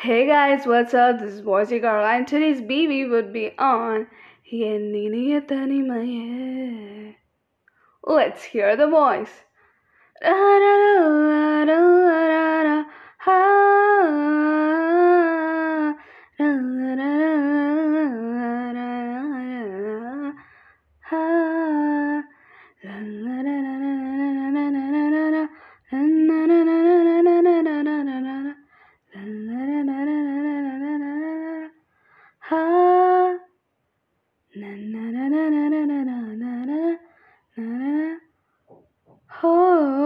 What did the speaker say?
Hey guys, what's up? This is Voicy Caroline. Today's BV would be on Let's hear the voice. ha. Na na na na na na na na na na na oh.